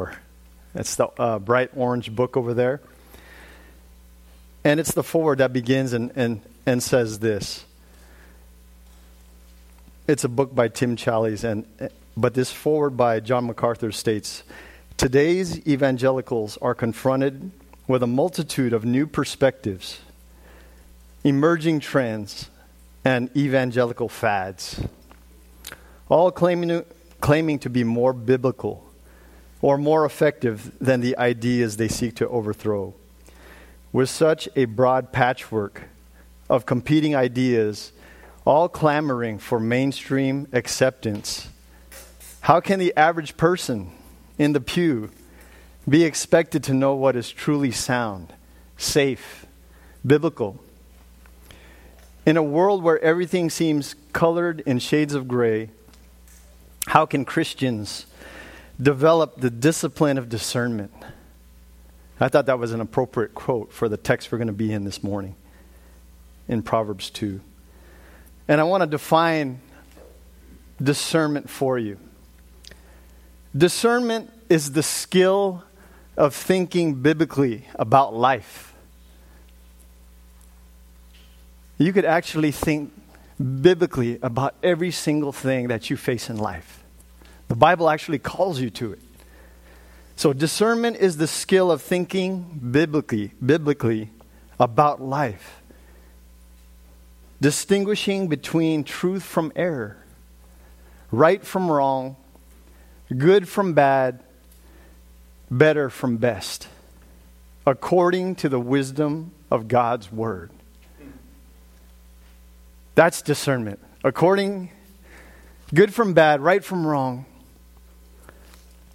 for. It's the uh, bright orange book over there. And it's the foreword that begins and, and, and says this. It's a book by Tim Challies, and, but this foreword by John MacArthur states Today's evangelicals are confronted with a multitude of new perspectives, emerging trends, and evangelical fads, all claiming, claiming to be more biblical or more effective than the ideas they seek to overthrow. With such a broad patchwork of competing ideas, all clamoring for mainstream acceptance, how can the average person in the pew be expected to know what is truly sound, safe, biblical? In a world where everything seems colored in shades of gray, how can Christians develop the discipline of discernment? I thought that was an appropriate quote for the text we're going to be in this morning in Proverbs 2. And I want to define discernment for you. Discernment is the skill of thinking biblically about life. You could actually think biblically about every single thing that you face in life. The Bible actually calls you to it. So discernment is the skill of thinking biblically, biblically about life. Distinguishing between truth from error, right from wrong, good from bad, better from best, according to the wisdom of God's word. That's discernment. According good from bad, right from wrong.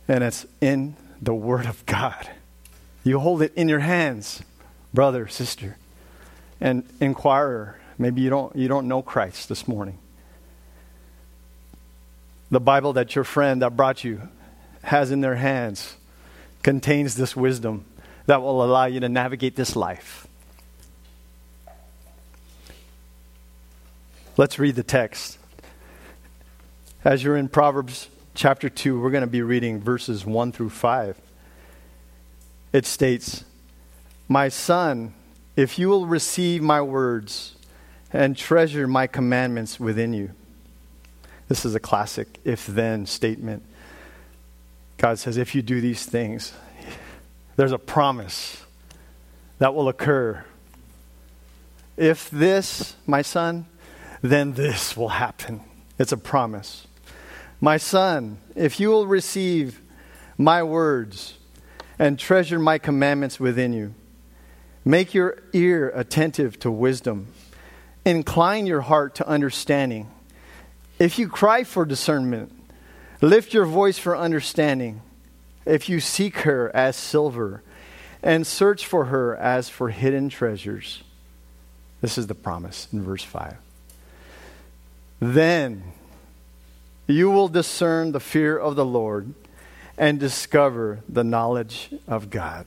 And it's in the Word of God. You hold it in your hands, brother, sister, and inquirer. Maybe you don't, you don't know Christ this morning. The Bible that your friend that brought you has in their hands contains this wisdom that will allow you to navigate this life. Let's read the text. As you're in Proverbs chapter 2, we're going to be reading verses 1 through 5. It states, My son, if you will receive my words and treasure my commandments within you. This is a classic if then statement. God says, if you do these things, there's a promise that will occur. If this, my son, then this will happen. It's a promise. My son, if you will receive my words and treasure my commandments within you, make your ear attentive to wisdom, incline your heart to understanding. If you cry for discernment, lift your voice for understanding. If you seek her as silver and search for her as for hidden treasures. This is the promise in verse 5. Then you will discern the fear of the Lord and discover the knowledge of God.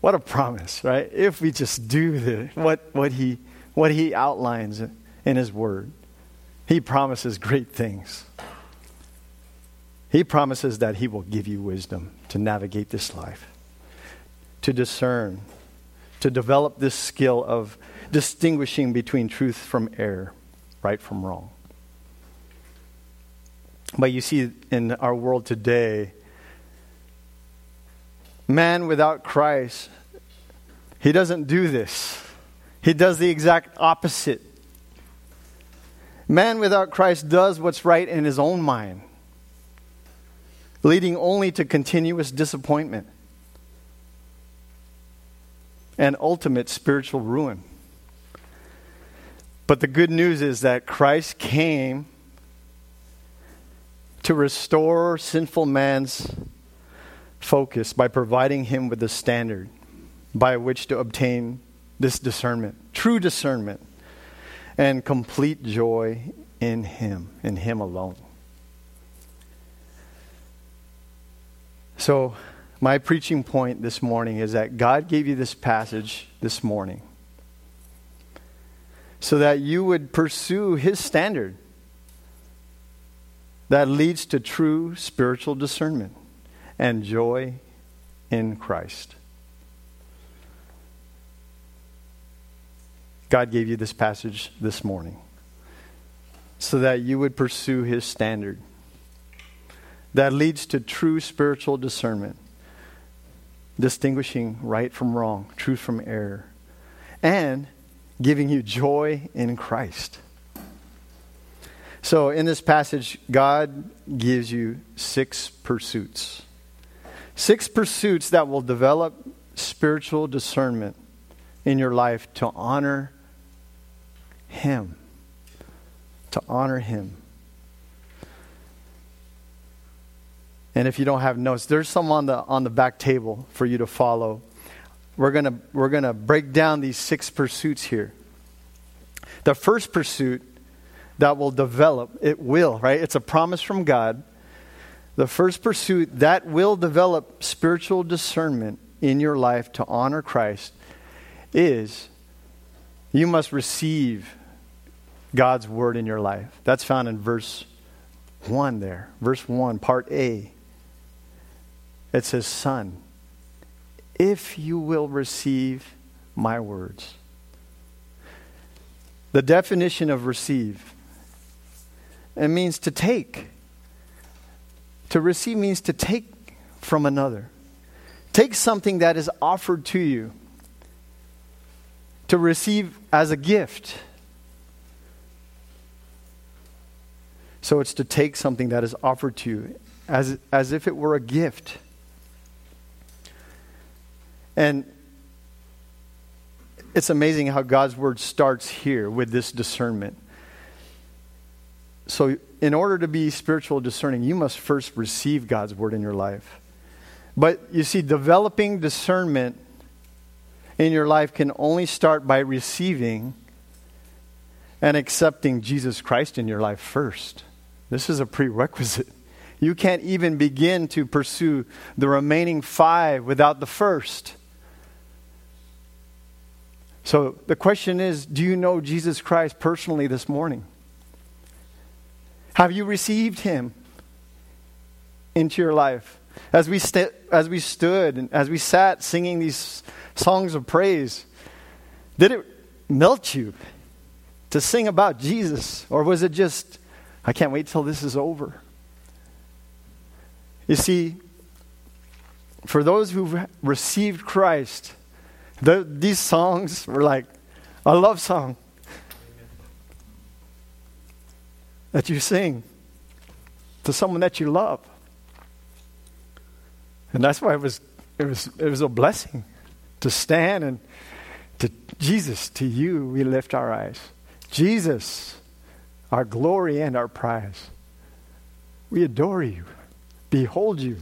What a promise, right? If we just do the, what, what, he, what he outlines in his word, he promises great things. He promises that he will give you wisdom to navigate this life, to discern, to develop this skill of distinguishing between truth from error, right from wrong. But you see, in our world today, man without Christ, he doesn't do this. He does the exact opposite. Man without Christ does what's right in his own mind, leading only to continuous disappointment and ultimate spiritual ruin. But the good news is that Christ came to restore sinful man's focus by providing him with the standard by which to obtain this discernment, true discernment, and complete joy in him, in him alone. So, my preaching point this morning is that God gave you this passage this morning so that you would pursue his standard. That leads to true spiritual discernment and joy in Christ. God gave you this passage this morning so that you would pursue his standard that leads to true spiritual discernment, distinguishing right from wrong, truth from error, and giving you joy in Christ. So, in this passage, God gives you six pursuits. Six pursuits that will develop spiritual discernment in your life to honor Him. To honor Him. And if you don't have notes, there's some on the, on the back table for you to follow. We're going to we're going to break down these six pursuits here. The first pursuit that will develop, it will, right? It's a promise from God. The first pursuit that will develop spiritual discernment in your life to honor Christ is you must receive God's word in your life. That's found in verse 1 there. Verse 1, part A. It says, Son, if you will receive my words. The definition of receive it means to take. To receive means to take from another. Take something that is offered to you. To receive as a gift. So it's to take something that is offered to you as, as if it were a gift. And it's amazing how God's word starts here with this discernment. So, in order to be spiritual discerning, you must first receive God's word in your life. But you see, developing discernment in your life can only start by receiving and accepting Jesus Christ in your life first. This is a prerequisite. You can't even begin to pursue the remaining five without the first. So the question is do you know Jesus Christ personally this morning? Have you received him into your life? As we, st- as we stood and as we sat singing these songs of praise, did it melt you to sing about Jesus? Or was it just, I can't wait till this is over? You see, for those who've received Christ, the, these songs were like a love song that you sing to someone that you love. And that's why it was, it was, it was a blessing to stand and to Jesus, to you we lift our eyes. Jesus, our glory and our prize. We adore you, behold you,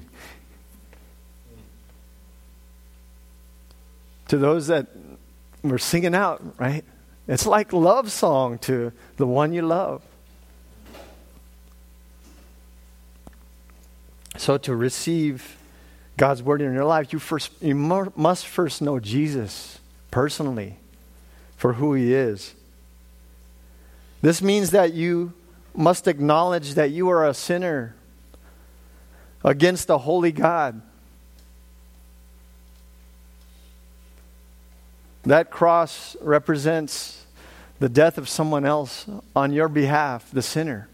to those that were singing out, right? It's like love song to the one you love. So to receive God's word in your life, you first you must first know Jesus personally for who he is. This means that you must acknowledge that you are a sinner against a holy God. That cross represents the death of someone else on your behalf, the sinner.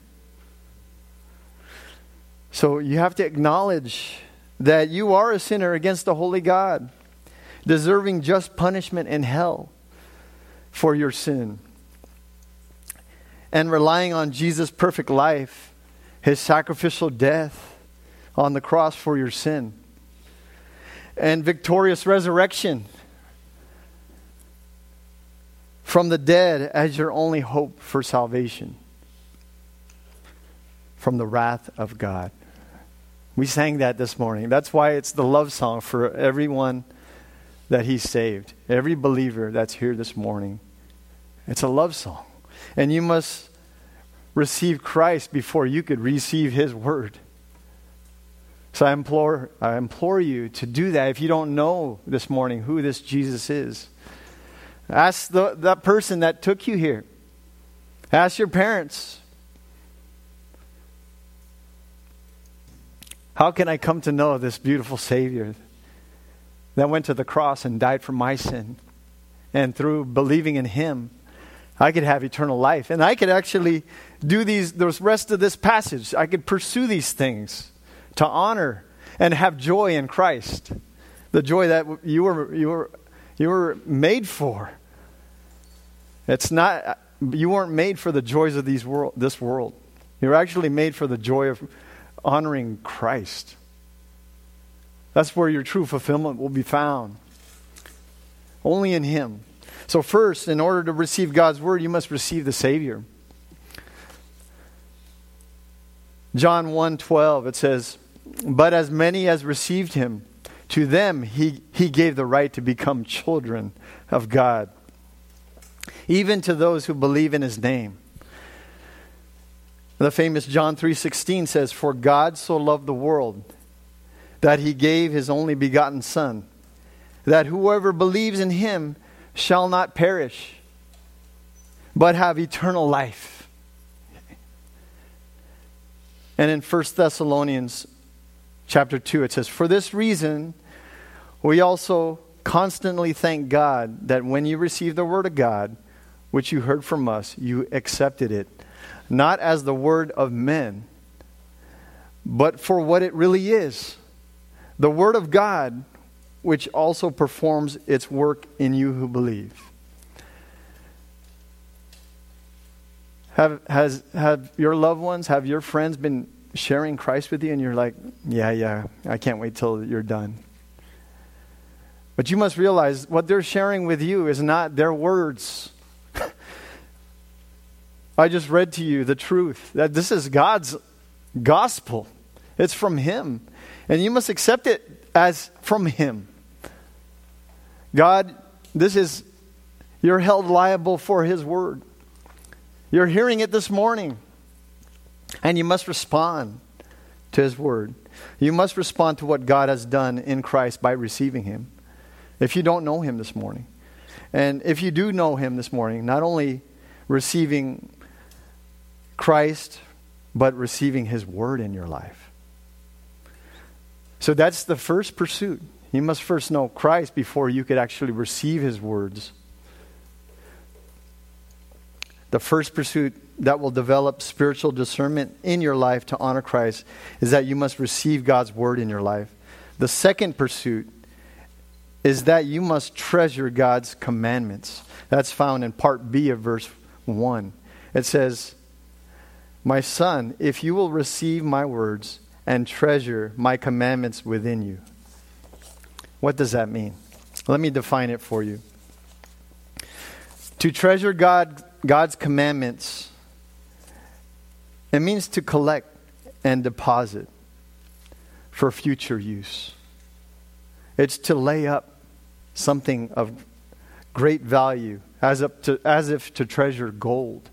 So you have to acknowledge that you are a sinner against the holy God, deserving just punishment in hell for your sin. And relying on Jesus' perfect life, his sacrificial death on the cross for your sin, and victorious resurrection from the dead as your only hope for salvation from the wrath of God. We sang that this morning. That's why it's the love song for everyone that He saved, every believer that's here this morning. It's a love song. And you must receive Christ before you could receive His word. So I implore, I implore you to do that if you don't know this morning who this Jesus is. Ask the, that person that took you here. Ask your parents. How can I come to know this beautiful Savior that went to the cross and died for my sin? And through believing in Him, I could have eternal life. And I could actually do these, the rest of this passage. I could pursue these things to honor and have joy in Christ. The joy that you were, you were, you were made for. It's not, you weren't made for the joys of these world, this world. You're actually made for the joy of honoring Christ. That's where your true fulfillment will be found. Only in Him. So, first, in order to receive God's word, you must receive the Savior. John 1 12, it says, But as many as received him, to them he, he gave the right to become children of God, even to those who believe in his name. The famous John 3:16 says, "For God so loved the world that he gave his only begotten son, that whoever believes in him shall not perish, but have eternal life. And in 1 Thessalonians chapter 2, it says, For this reason, we also constantly thank God that when you received the word of God, which you heard from us, you accepted it, not as the word of men, but for what it really is the word of God which also performs its work in you who believe. Have, has, have your loved ones, have your friends been sharing Christ with you and you're like, yeah, yeah, I can't wait till you're done? But you must realize what they're sharing with you is not their words. I just read to you the truth that this is God's gospel. It's from Him. And you must accept it as from Him. God, this is, you're held liable for His word. You're hearing it this morning. And you must respond to His word. You must respond to what God has done in Christ by receiving Him. If you don't know Him this morning. And if you do know Him this morning, not only receiving Christ, but receiving His word in your life. So that's the first pursuit. You must first know Christ before you could actually receive his words. The first pursuit that will develop spiritual discernment in your life to honor Christ is that you must receive God's word in your life. The second pursuit is that you must treasure God's commandments. That's found in part B of verse 1. It says, My son, if you will receive my words and treasure my commandments within you. What does that mean? Let me define it for you. To treasure God, God's commandments, it means to collect and deposit for future use. It's to lay up something of great value as, up to, as if to treasure gold.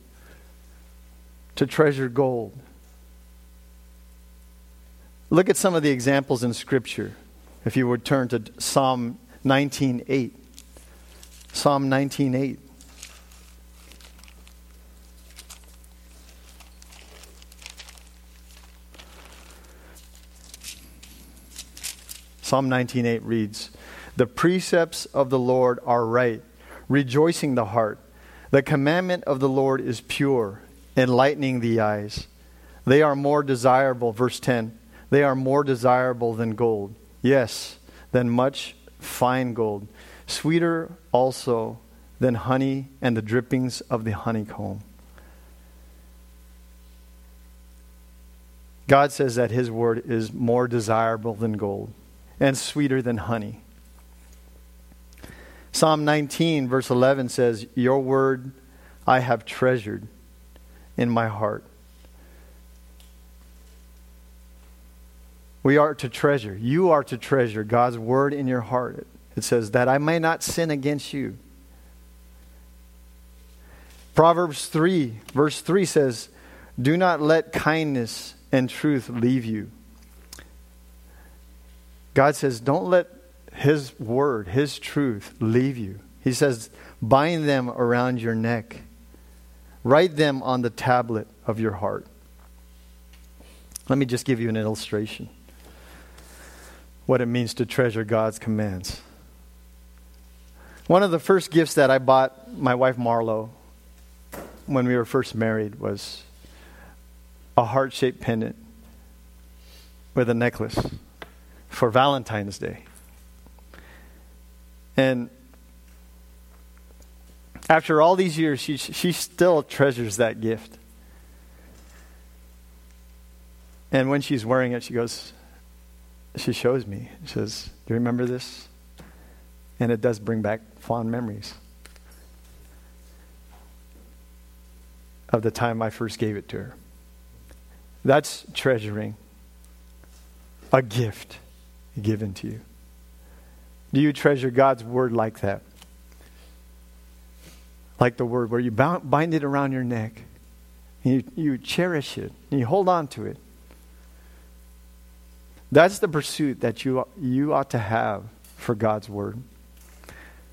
To treasure gold. Look at some of the examples in Scripture. If you would turn to Psalm 19:8. Psalm 19:8. Psalm 19:8 reads, "The precepts of the Lord are right, rejoicing the heart. The commandment of the Lord is pure, enlightening the eyes. They are more desirable, verse 10. They are more desirable than gold, Yes, than much fine gold, sweeter also than honey and the drippings of the honeycomb. God says that His word is more desirable than gold and sweeter than honey. Psalm 19, verse 11 says, Your word I have treasured in my heart We are to treasure. You are to treasure God's word in your heart. It says, that I may not sin against you. Proverbs 3, verse 3 says, Do not let kindness and truth leave you. God says, Don't let His word, His truth leave you. He says, Bind them around your neck, write them on the tablet of your heart. Let me just give you an illustration. what it means to treasure God's commands. One of the first gifts that I bought my wife Marlo when we were first married was a heart shaped pendant with a necklace for Valentine's Day. And after all these years, she, she still treasures that gift. And when she's wearing it, she goes, she shows me. She says, Do you remember this? And it does bring back fond memories of the time I first gave it to her. That's treasuring a gift given to you. Do you treasure God's word like that? Like the word where you bind it around your neck, you, you cherish it, and you hold on to it. That's the pursuit that you, you ought to have for God's word.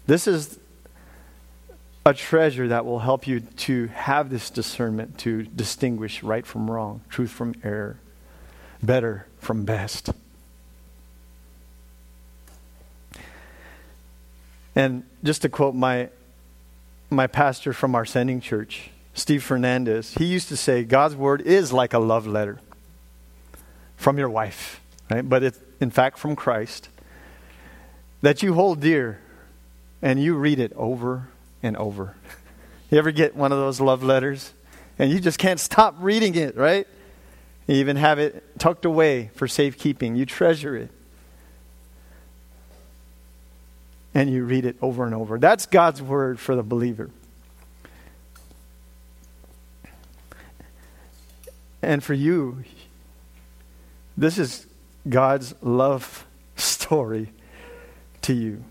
This is a treasure that will help you to have this discernment to distinguish right from wrong, truth from error, better from best. And just to quote my, my pastor from our sending church, Steve Fernandez, he used to say, God's word is like a love letter from your wife, right? But it's in fact from Christ that you hold dear and you read it over and over. You ever get one of those love letters and you just can't stop reading it, right? You even have it tucked away for safekeeping. You treasure it. And you read it over and over. That's God's word for the believer. And for you, this is God's love story to you.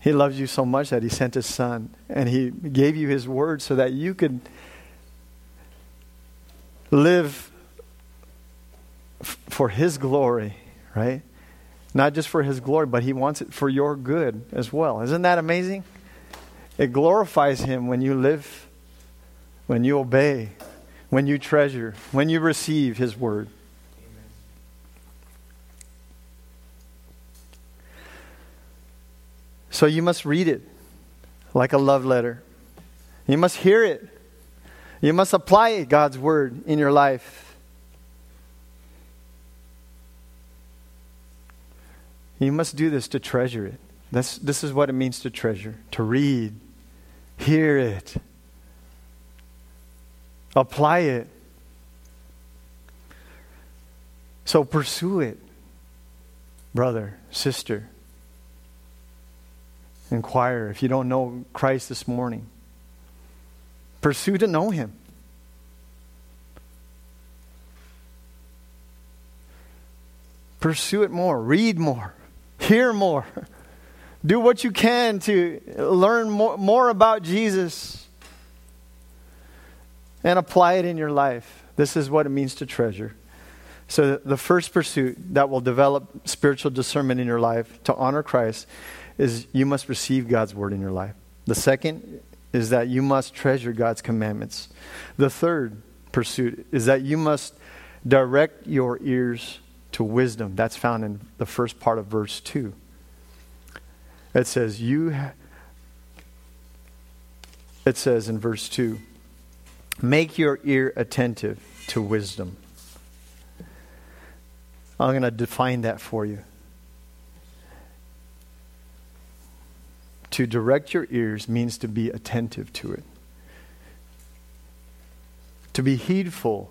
He loves you so much that He sent His Son, and He gave you His word so that you could live f- for His glory, right? Not just for His glory, but He wants it for your good as well. Isn't that amazing? It glorifies Him when you live, when you obey, when you treasure, when you receive His word. So you must read it like a love letter. You must hear it. You must apply God's word in your life. You must do this to treasure it. This, this is what it means to treasure to read, hear it, apply it. So pursue it, brother, sister. Inquire if you don't know Christ this morning. Pursue to know him. Pursue it more. Read more. Hear more. Do what you can to learn more, more about Jesus and apply it in your life. This is what it means to treasure. So, the first pursuit that will develop spiritual discernment in your life to honor Christ is you must receive God's word in your life. The second is that you must treasure God's commandments. The third pursuit is that you must direct your ears to wisdom. That's found in the first part of verse 2. It says, You. Ha- it says in verse 2 Make your ear attentive to wisdom. I'm going to define that for you. To direct your ears means to be attentive to it, to be heedful,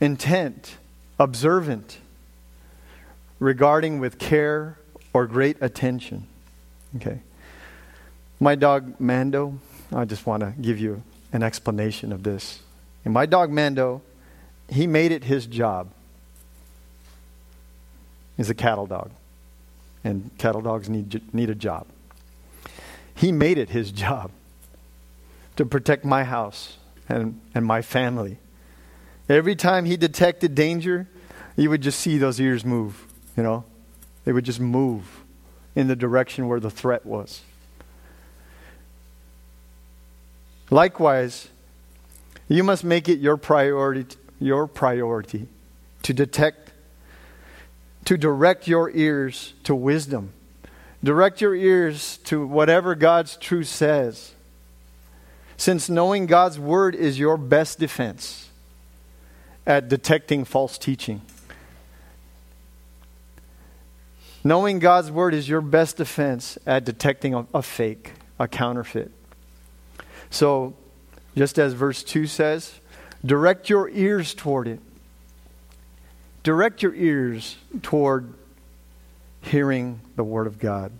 intent observant, regarding with care or great attention. Okay. My dog Mando, I just want to give you an explanation of this. And my dog Mando, he made it his job. He's a cattle dog. And cattle dogs need, need a job. He made it his job to protect my house and, and my family Every time he detected danger, you would just see those ears move, you know? They would just move in the direction where the threat was. Likewise, you must make it your priority your priority to detect to direct your ears to wisdom. Direct your ears to whatever God's truth says. Since knowing God's word is your best defense at detecting false teaching. Knowing God's word is your best defense at detecting a, a fake, a counterfeit. So, just as verse 2 says, direct your ears toward it. Direct your ears toward hearing the word of God.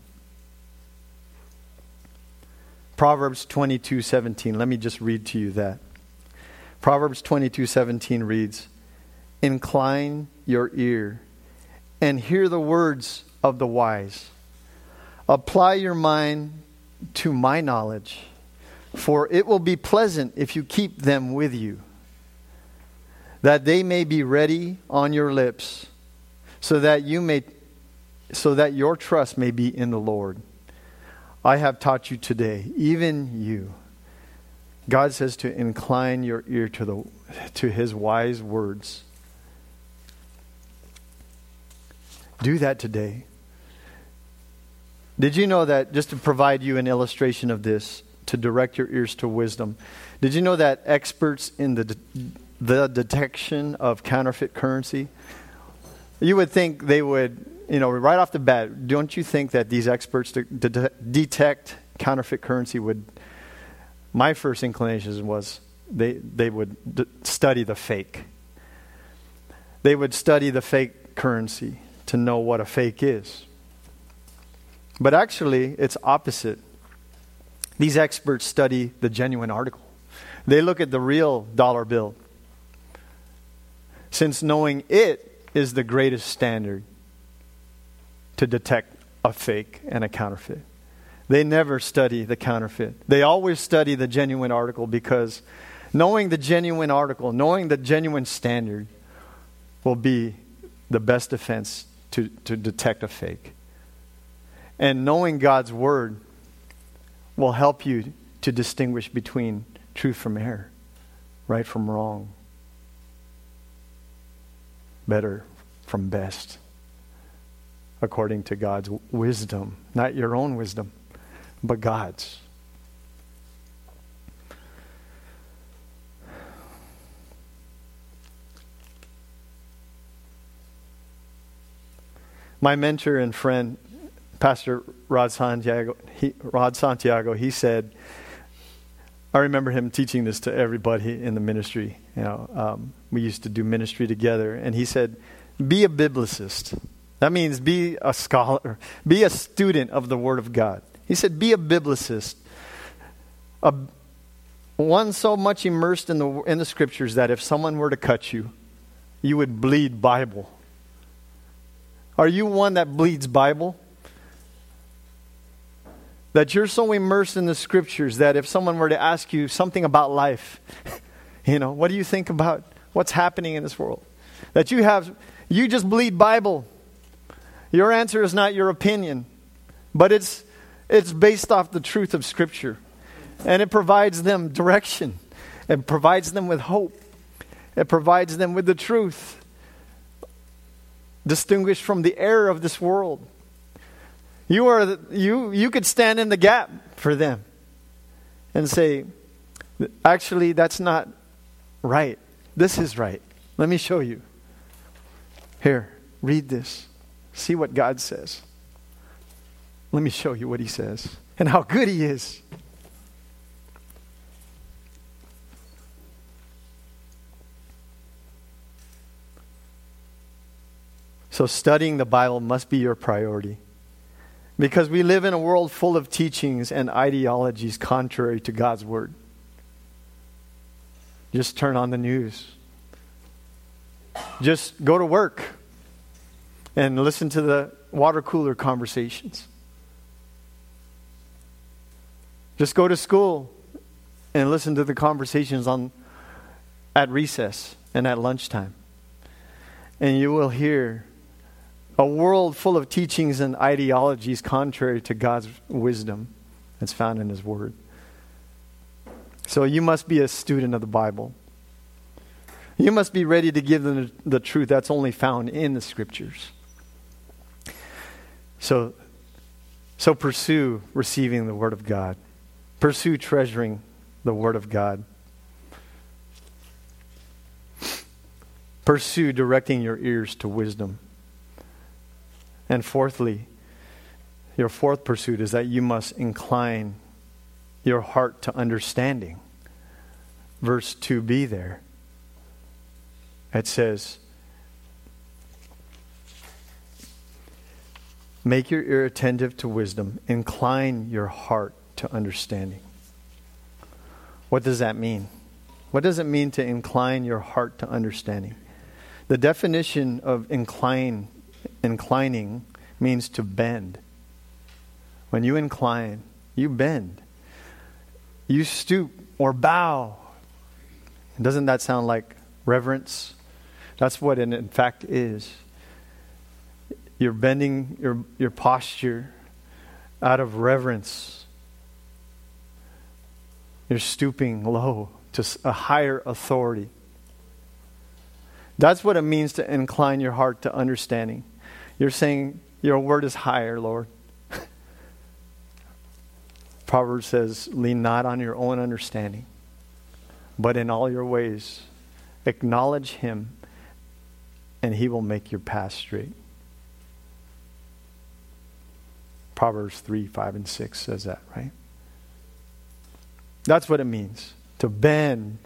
Proverbs 22:17. Let me just read to you that. Proverbs 22:17 reads, "Incline your ear and hear the words of the wise. Apply your mind to my knowledge, for it will be pleasant if you keep them with you, that they may be ready on your lips, so that you may so that your trust may be in the Lord. I have taught you today, even you. God says to incline your ear to the to his wise words. Do that today. Did you know that, just to provide you an illustration of this, to direct your ears to wisdom, did you know that experts in the, the detection of counterfeit currency, you would think they would, you know, right off the bat, don't you think that these experts to, to detect counterfeit currency would, my first inclination was they, they would d- study the fake. They would study the fake currency to know what a fake is. But actually, it's opposite. These experts study the genuine article, they look at the real dollar bill. Since knowing it is the greatest standard to detect a fake and a counterfeit. They never study the counterfeit. They always study the genuine article because knowing the genuine article, knowing the genuine standard, will be the best defense to, to detect a fake. And knowing God's word will help you to distinguish between truth from error, right from wrong, better from best, according to God's wisdom, not your own wisdom, but God's. My mentor and friend, Pastor Rod Santiago, he, Rod Santiago, he said, I remember him teaching this to everybody in the ministry. You know, um, we used to do ministry together, and he said, "Be a biblicist. That means be a scholar, be a student of the Word of God." He said, "Be a biblicist, a, one so much immersed in the in the Scriptures that if someone were to cut you, you would bleed Bible." Are you one that bleeds Bible? That you're so immersed in the scriptures that if someone were to ask you something about life, you know, what do you think about what's happening in this world? That you have, you just bleed Bible. Your answer is not your opinion, but it's, it's based off the truth of Scripture. And it provides them direction, it provides them with hope, it provides them with the truth, distinguished from the error of this world. You, are you, you could stand in the gap for them and say, actually, that's not right. This is right. Let me show you. Here, read this. See what God says. Let me show you what He says and how good He is. So, studying the Bible must be your priority. Because we live in a world full of teachings and ideologies contrary to God's Word. Just turn on the news. Just go to work and listen to the water cooler conversations. Just go to school and listen to the conversations on at recess and at lunchtime. And you will hear a world full of teachings and ideologies contrary to God's wisdom that's found in His Word. So you must be a student of the Bible. You must be ready to give them the truth that's only found in the Scriptures. So, so pursue receiving the Word of God. Pursue treasuring the Word of God. Pursue directing your ears to wisdom. And fourthly, your fourth pursuit is that you must incline your heart to understanding. Verse 2b there. It says, Make your ear attentive to wisdom, incline your heart to understanding. What does that mean? What does it mean to incline your heart to understanding? The definition of incline, inclining means to bend. When you incline, you bend. You stoop or bow. Doesn't that sound like reverence? That's what it in fact is. You're bending your, your posture out of reverence. You're stooping low to a higher authority. That's what it means to incline your heart to understanding. You're saying, Your word is higher, Lord. Proverbs says, Lean not on your own understanding, but in all your ways acknowledge him, and he will make your path straight. Proverbs 3, 5, and 6 says that, right? That's what it means to bend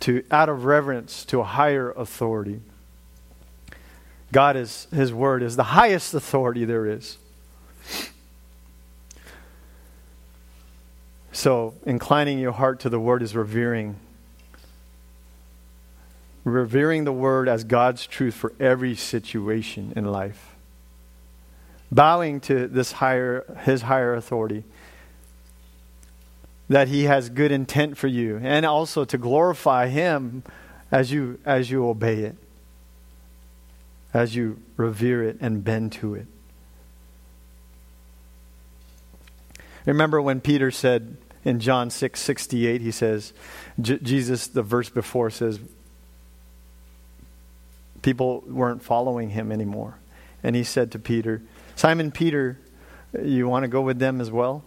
to out of reverence to a higher authority. God is his word is the highest authority there is. So, inclining your heart to the word is revering revering the word as God's truth for every situation in life. Bowing to this higher his higher authority that he has good intent for you and also to glorify him as you as you obey it as you revere it and bend to it. Remember when peter said in john 6 68 he says J- jesus the verse before says people weren't following him anymore. And he said to peter simon peter you want to go with them as well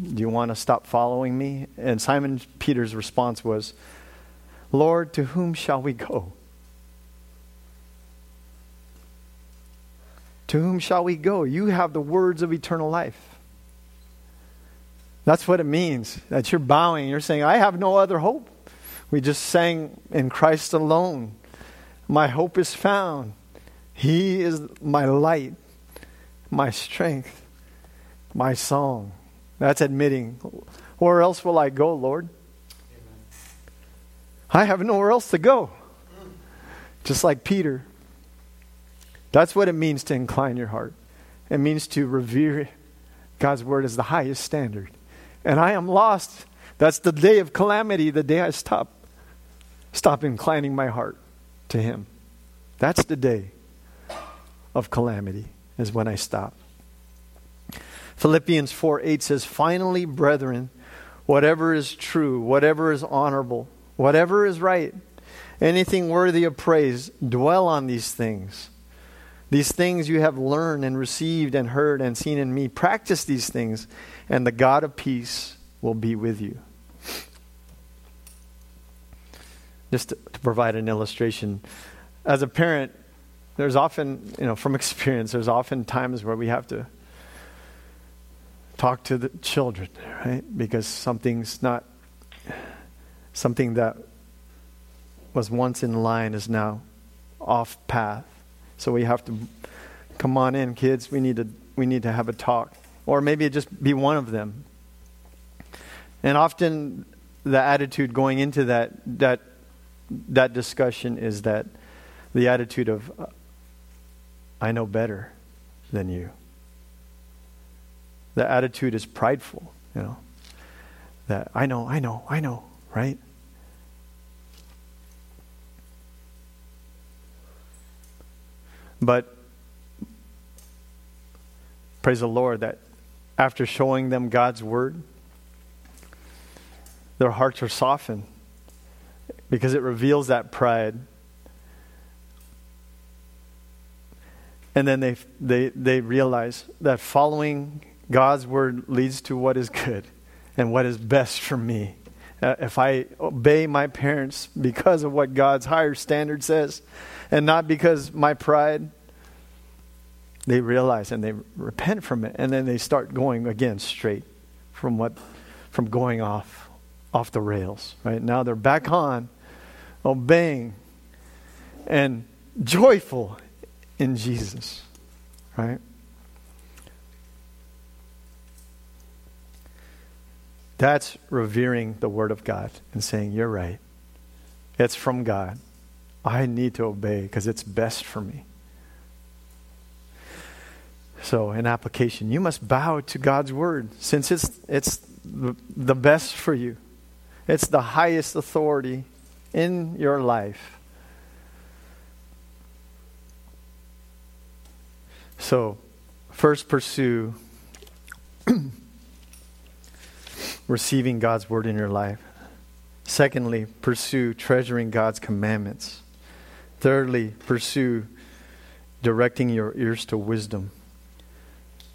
do you want to stop following me? And Simon Peter's response was, Lord, to whom shall we go? To whom shall we go? You have the words of eternal life. That's what it means. That you're bowing. You're saying, I have no other hope. We just sang in Christ alone. My hope is found. He is my light, my strength, my song. That's admitting, where else will I go, Lord? I have nowhere else to go. Just like Peter. That's what it means to incline your heart. It means to revere God's word as the highest standard. And I am lost. That's the day of calamity, the day I stop stop inclining my heart to him. That's the day of calamity is when I stop. Philippians 4 8 says, Finally, brethren, whatever is true, whatever is honorable, whatever is right, anything worthy of praise, dwell on these things. These things you have learned and received and heard and seen in me. Practice these things, and the God of peace will be with you. Just to, to provide an illustration, as a parent, there's often, you know, from experience, there's often times where we have to talk to the children, right? Because something's not, something that was once in line is now off path. So we have to come on in, kids. We need to we need to have a talk, or maybe just be one of them. And often, the attitude going into that that that discussion is that the attitude of I know better than you the attitude is prideful, you know. That I know, I know, I know, right? But praise the Lord that after showing them God's word, their hearts are softened because it reveals that pride. And then they, they, they realize that following God's word leads to what is good and what is best for me. Uh, if I obey my parents because of what God's higher standard says and not because my pride, they realize and they repent from it and then they start going again straight from what from going off off the rails right now they're back on obeying and joyful in Jesus right That's revering the Word of God and saying, You're right. It's from God. I need to obey because it's best for me. So, in application, you must bow to God's Word since it's, it's the best for you, it's the highest authority in your life. So, first pursue receiving God's word in your life. Secondly, pursue treasuring God's commandments. Thirdly, pursue directing your ears to wisdom.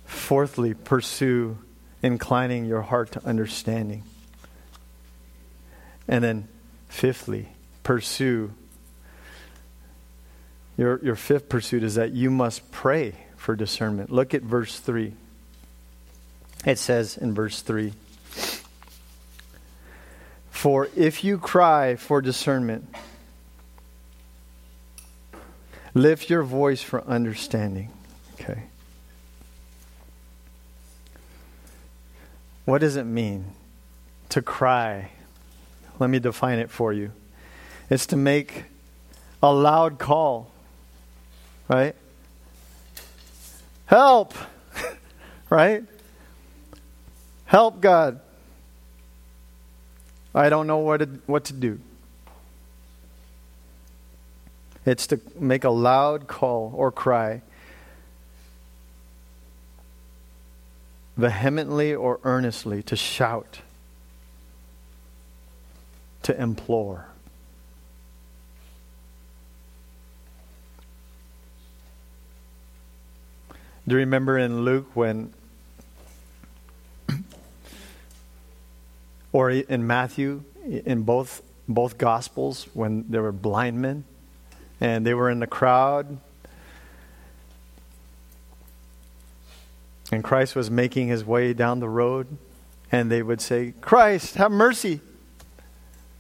Fourthly, pursue inclining your heart to understanding. And then, fifthly, pursue. Your, your fifth pursuit is that you must pray for discernment. Look at verse 3. It says in verse 3 for if you cry for discernment, lift your voice for understanding. Okay. What does it mean to cry? Let me define it for you. It's to make a loud call, right? Help! right? Help, God. I don't know what to, what to do. It's to make a loud call or cry, vehemently or earnestly, to shout, to implore. Do you remember in Luke when Or in Matthew, in both, both Gospels, when there were blind men and they were in the crowd. And Christ was making his way down the road, and they would say, Christ, have mercy.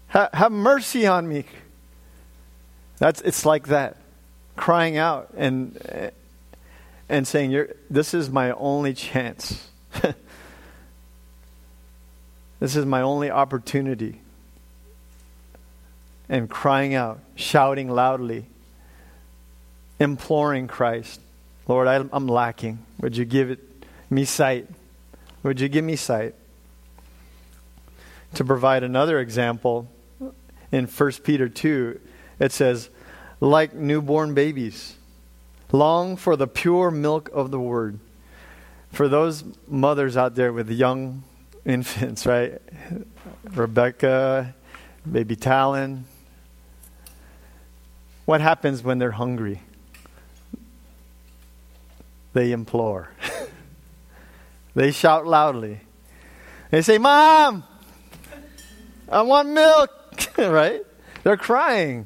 Ha- have mercy on me. That's, it's like that, crying out and, eh, and saying, This is my only chance. This is my only opportunity. And crying out, shouting loudly, imploring Christ, Lord, I, am lacking. Would you give it, me sight? Would you give me sight? To provide another example, in 1 Peter 2, it says, like newborn babies, long for the pure milk of the word. For those mothers out there with young infants, right? Rebecca, baby Talon. What happens when they're hungry? They implore. they shout loudly. They say, Mom, I want milk, right? They're crying.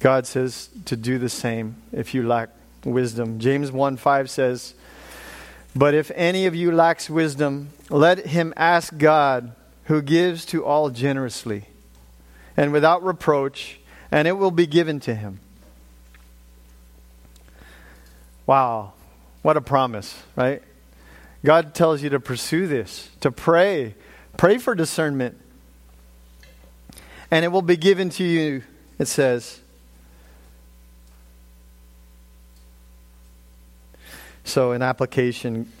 God says to do the same if you lack wisdom. James 1 5 says, But if any of you lacks wisdom, let him ask God, who gives to all generously and without reproach, and it will be given to him. Wow, what a promise, right? God tells you to pursue this, to pray. Pray for discernment. And it will be given to you, it says. So, in application,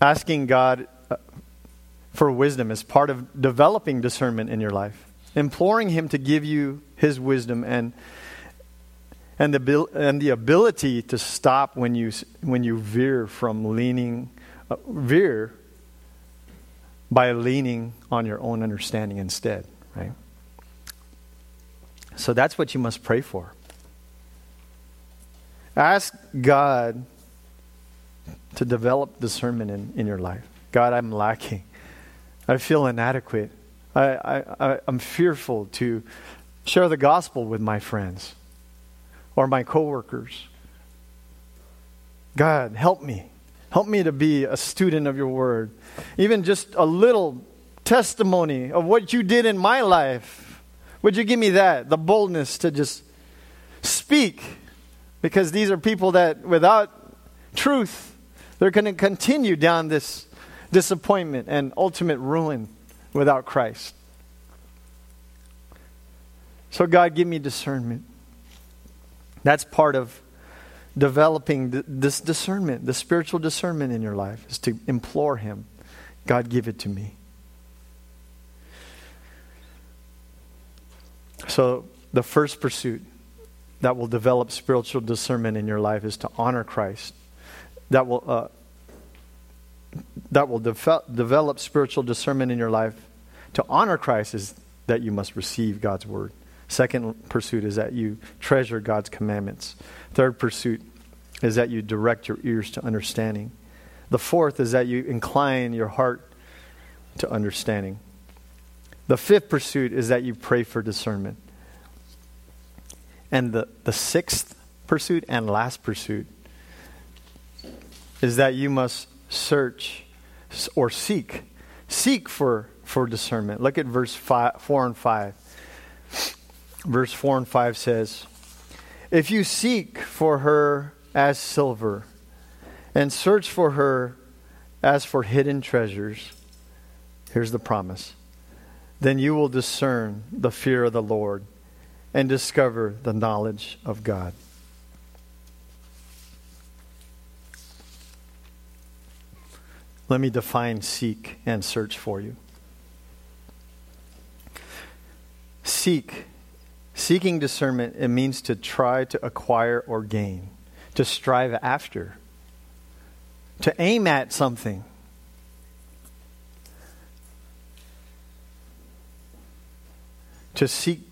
asking God uh, for wisdom is part of developing discernment in your life, imploring Him to give you His wisdom and and the and the ability to stop when you when you veer from leaning uh, veer by leaning on your own understanding instead, Right? So that's what you must pray for. Ask God to develop discernment in, in your life. God, I'm lacking. I feel inadequate. I, I, I, I'm fearful to share the gospel with my friends or my coworkers. God, help me. Help me to be a student of your word. Even just a little testimony of what you did in my life. Would you give me that? The boldness to just speak. Because these are people that, without truth, they're going to continue down this disappointment and ultimate ruin without Christ. So, God, give me discernment. That's part of developing this discernment, the spiritual discernment in your life, is to implore Him God, give it to me. So, the first pursuit that will develop spiritual discernment in your life is to honor Christ. That will, uh, that will de- develop spiritual discernment in your life. To honor Christ is that you must receive God's word. Second pursuit is that you treasure God's commandments. Third pursuit is that you direct your ears to understanding. The fourth is that you incline your heart to understanding. The fifth pursuit is that you pray for discernment. And the, the sixth pursuit and last pursuit is that you must search or seek. Seek for, for discernment. Look at verse five, 4 and 5 verse 4 and 5 says, If you seek for her as silver, and search for her as for hidden treasures, here's the promise then you will discern the fear of the Lord and discover the knowledge of God. Let me define seek and search for you. Seek Seeking discernment, it means to try to acquire or gain, to strive after, to aim at something. To seek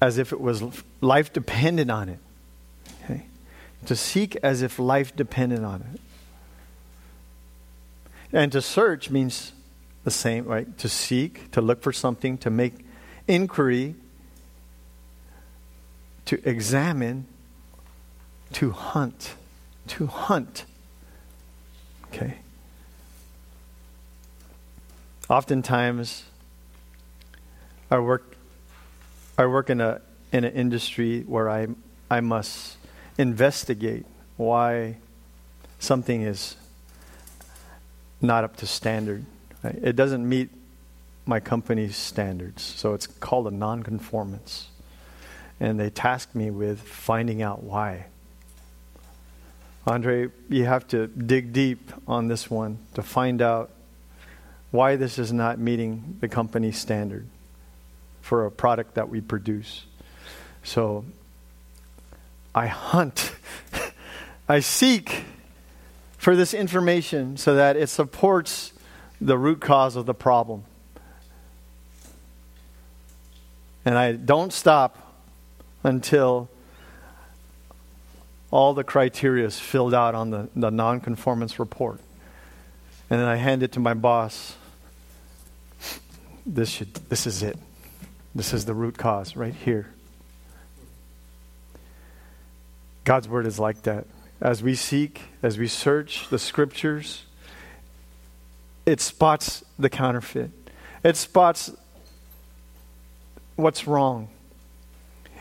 as if it was life dependent on it. Okay? To seek as if life depended on it. And to search means the same, right? To seek, to look for something, to make inquiry, to examine, to hunt. To hunt. Okay? Oftentimes, our work, I work in, a, in an industry where I, I must investigate why something is not up to standard. It doesn't meet my company's standards, so it's called a nonconformance and they tasked me with finding out why. Andre, you have to dig deep on this one to find out why this is not meeting the company standard for a product that we produce. So I hunt, I seek for this information so that it supports the root cause of the problem. And I don't stop until all the criteria is filled out on the, the nonconformance report. And then I hand it to my boss. This, should, this is it. This is the root cause right here. God's word is like that. As we seek, as we search the scriptures, it spots the counterfeit. It spots what's wrong.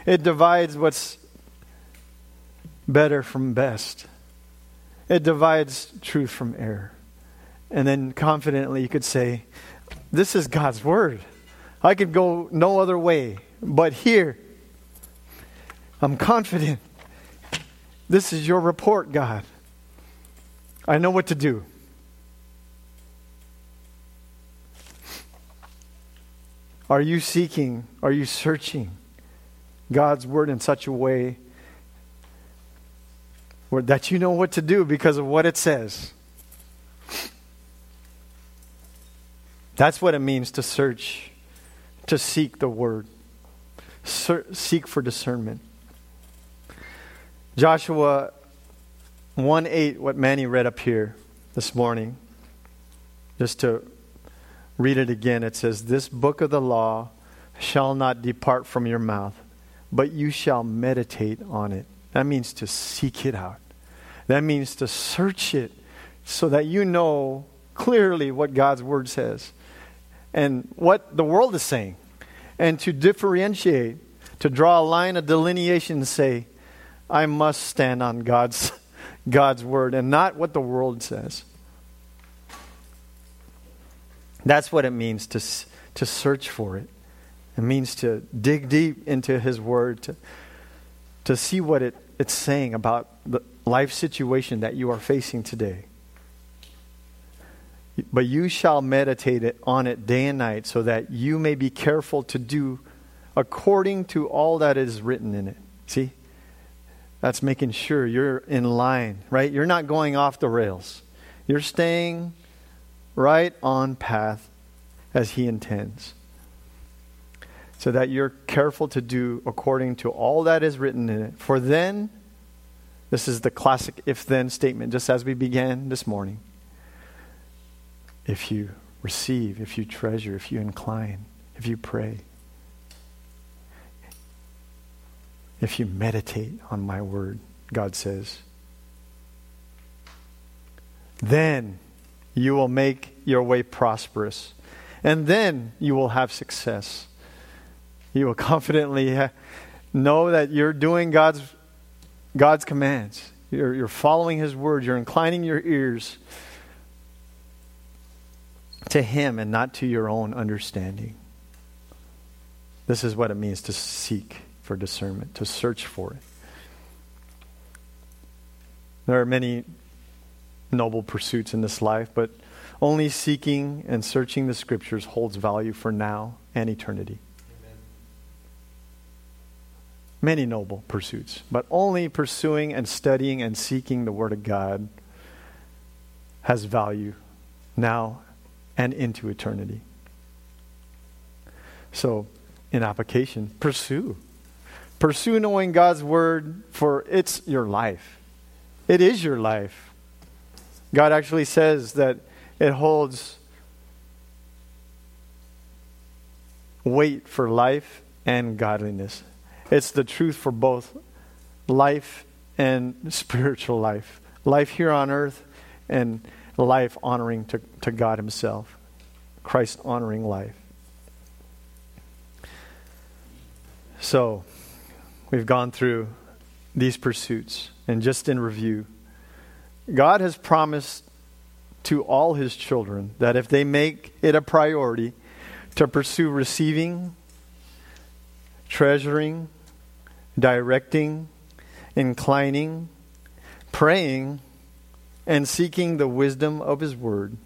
It divides what's better from best. It divides truth from error. And then confidently you could say, This is God's word. I could go no other way. But here, I'm confident. This is your report, God. I know what to do. Are you seeking? Are you searching? God's word in such a way where, that you know what to do because of what it says. That's what it means to search to seek the word, seek for discernment. Joshua 1 8, what Manny read up here this morning, just to read it again, it says, This book of the law shall not depart from your mouth, but you shall meditate on it. That means to seek it out. That means to search it so that you know clearly what God's word says and what the world is saying. And to differentiate, to draw a line of delineation and say, I must stand on God's, God's word and not what the world says. That's what it means to, to search for it. It means to dig deep into His Word, to, to see what it, it's saying about the life situation that you are facing today. But you shall meditate it, on it day and night, so that you may be careful to do according to all that is written in it. See? That's making sure you're in line, right? You're not going off the rails. You're staying right on path as He intends so that you're careful to do according to all that is written in it. For then, this is the classic if then statement, just as we began this morning. If you receive, if you treasure, if you incline, if you pray, if you meditate on my word, God says, then you will make your way prosperous, and then you will have success. You will confidently know that you're doing God's, God's commands. You're, you're following His word. You're inclining your ears to Him and not to your own understanding. This is what it means to seek for discernment, to search for it. There are many noble pursuits in this life, but only seeking and searching the scriptures holds value for now and eternity many noble pursuits, but only pursuing and studying and seeking the Word of God has value now and into eternity. So, in application, pursue. Pursue knowing God's Word, for it's your life. It is your life. God actually says that it holds weight for life and godliness. It's the truth for both life and spiritual life. Life here on earth and life honoring to, to God Himself. Christ honoring life. So, we've gone through these pursuits. And just in review, God has promised to all His children that if they make it a priority to pursue receiving, treasuring, directing, inclining, praying, and seeking the wisdom of His Word,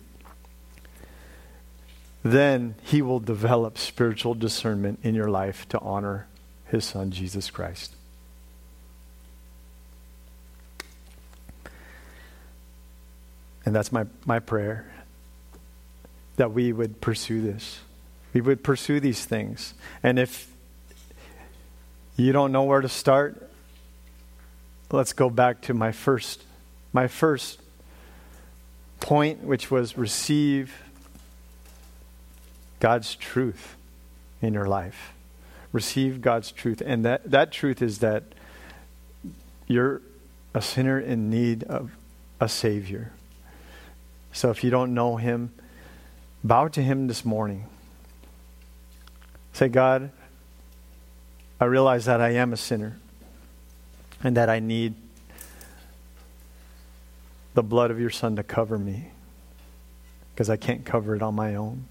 then He will develop spiritual discernment in your life to honor His Son, Jesus Christ. And that's my, my prayer that we would pursue this. We would pursue these things. And if you don't know where to start? Let's go back to my first my first point which was receive God's truth in your life. Receive God's truth and that that truth is that you're a sinner in need of a savior. So if you don't know him, bow to him this morning. Say, God, I realize that I am a sinner and that I need the blood of your Son to cover me because I can't cover it on my own.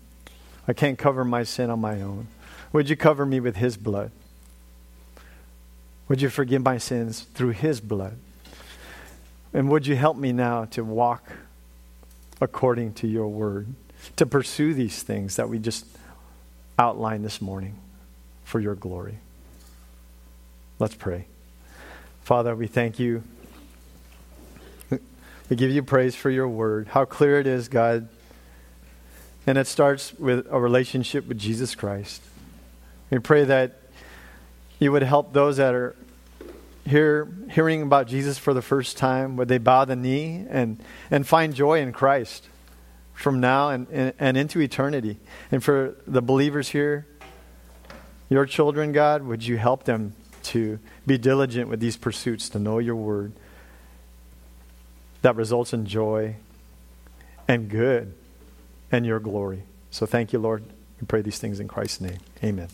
I can't cover my sin on my own. Would you cover me with His blood? Would you forgive my sins through His blood? And would you help me now to walk according to your word, to pursue these things that we just outlined this morning for your glory? Let's pray. Father, we thank you. We give you praise for your word. How clear it is, God. And it starts with a relationship with Jesus Christ. We pray that you would help those that are here hearing about Jesus for the first time, would they bow the knee and, and find joy in Christ from now and, and, and into eternity. And for the believers here, your children, God, would you help them to be diligent with these pursuits, to know your word that results in joy and good and your glory. So thank you, Lord. We pray these things in Christ's name. Amen.